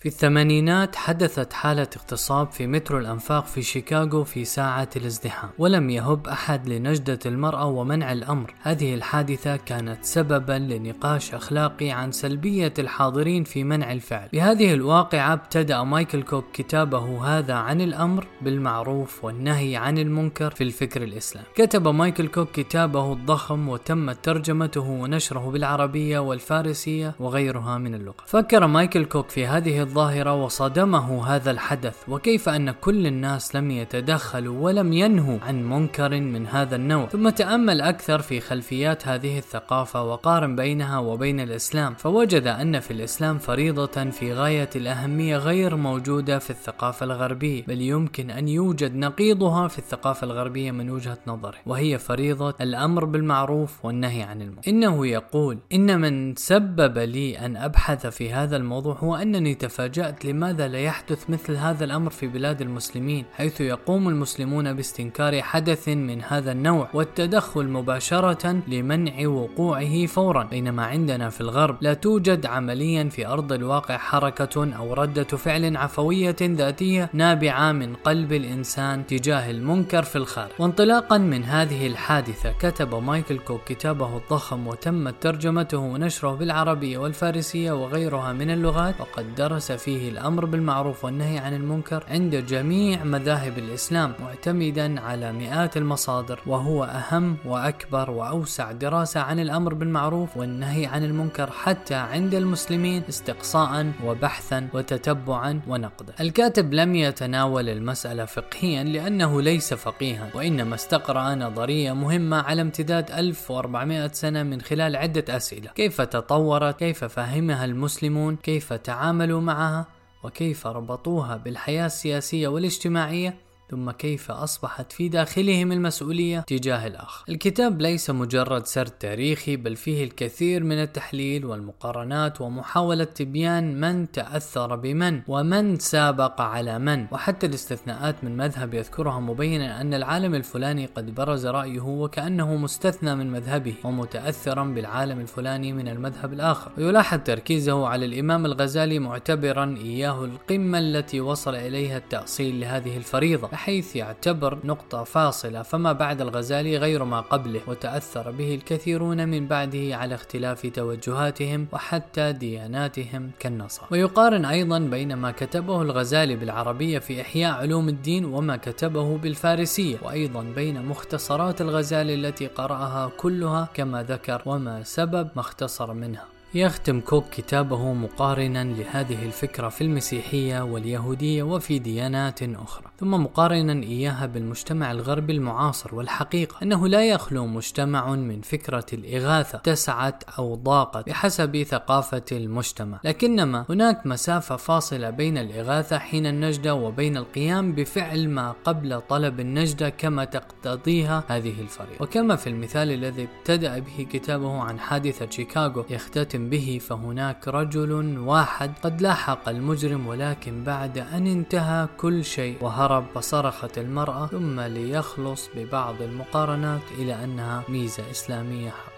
في الثمانينات حدثت حالة اغتصاب في مترو الأنفاق في شيكاغو في ساعة الازدحام ولم يهب أحد لنجدة المرأة ومنع الأمر. هذه الحادثة كانت سببا لنقاش أخلاقي عن سلبية الحاضرين في منع الفعل. بهذه الواقعة ابتدأ مايكل كوك كتابه هذا عن الأمر بالمعروف والنهي عن المنكر في الفكر الإسلامي كتب مايكل كوك كتابه الضخم وتمت ترجمته ونشره بالعربية والفارسية وغيرها من اللغة. فكر مايكل كوك في هذه الظاهرة وصدمه هذا الحدث وكيف أن كل الناس لم يتدخلوا ولم ينهوا عن منكر من هذا النوع. ثم تأمل أكثر في خلفيات هذه الثقافة وقارن بينها وبين الإسلام فوجد أن في الإسلام فريضة في غاية الأهمية غير موجودة في الثقافة الغربية بل يمكن أن يوجد نقيضها في الثقافة الغربية من وجهة نظره وهي فريضة الأمر بالمعروف والنهي عن المنكر. إنه يقول إن من سبب لي أن أبحث في هذا الموضوع هو أنني تفاجأت تفاجأت لماذا لا يحدث مثل هذا الأمر في بلاد المسلمين حيث يقوم المسلمون باستنكار حدث من هذا النوع والتدخل مباشرة لمنع وقوعه فورا. بينما عندنا في الغرب لا توجد عمليا في أرض الواقع حركة أو ردة فعل عفوية ذاتية نابعة من قلب الإنسان تجاه المنكر في الخارج. وانطلاقا من هذه الحادثة كتب مايكل كوك كتابه الضخم وتمت ترجمته ونشره بالعربية والفارسية وغيرها من اللغات وقد درس فيه الأمر بالمعروف والنهي عن المنكر عند جميع مذاهب الإسلام معتمدا على مئات المصادر وهو أهم وأكبر وأوسع دراسة عن الأمر بالمعروف والنهي عن المنكر حتى عند المسلمين استقصاء وبحثا وتتبعا ونقدا. الكاتب لم يتناول المسألة فقهيا لأنه ليس فقيها وإنما استقرأ نظرية مهمة على امتداد 1400 سنة من خلال عدة أسئلة كيف تطورت؟ كيف فهمها المسلمون؟ كيف تعاملوا معها وكيف ربطوها بالحياة السياسية والاجتماعية ثم كيف أصبحت في داخلهم المسؤولية تجاه الآخر. الكتاب ليس مجرد سرد تاريخي بل فيه الكثير من التحليل والمقارنات ومحاولة تبيان من تأثر بمن ومن سابق على من. وحتى الاستثناءات من مذهب يذكرها مبينا أن العالم الفلاني قد برز رأيه وكأنه مستثنى من مذهبه ومتأثرا بالعالم الفلاني من المذهب الآخر. ويلاحظ تركيزه على الإمام الغزالي معتبرا إياه القمة التي وصل إليها التأصيل لهذه الفريضة. بحيث يعتبر نقطة فاصلة فما بعد الغزالي غير ما قبله وتأثر به الكثيرون من بعده على اختلاف توجهاتهم وحتى دياناتهم كالنصارى ويقارن أيضا بين ما كتبه الغزالي بالعربية في إحياء علوم الدين وما كتبه بالفارسية وأيضا بين مختصرات الغزالي التي قرأها كلها كما ذكر وما سبب ما اختصر منها. يختم كوك كتابه مقارنا لهذه الفكرة في المسيحية واليهودية وفي ديانات أخرى. ثم مقارنا إياها بالمجتمع الغربي المعاصر والحقيقة أنه لا يخلو مجتمع من فكرة الإغاثة اتسعت أو ضاقت بحسب ثقافة المجتمع. لكنما هناك مسافة فاصلة بين الإغاثة حين النجدة وبين القيام بفعل ما قبل طلب النجدة كما تقتضيها هذه الفريضة. وكما في المثال الذي ابتدأ به كتابه عن حادثة شيكاغو يختتم به فهناك رجل واحد قد لاحق المجرم ولكن بعد أن انتهى كل شيء وهرب فصرخت المرأة ثم ليخلص ببعض المقارنات إلى أنها ميزة إسلامية. حق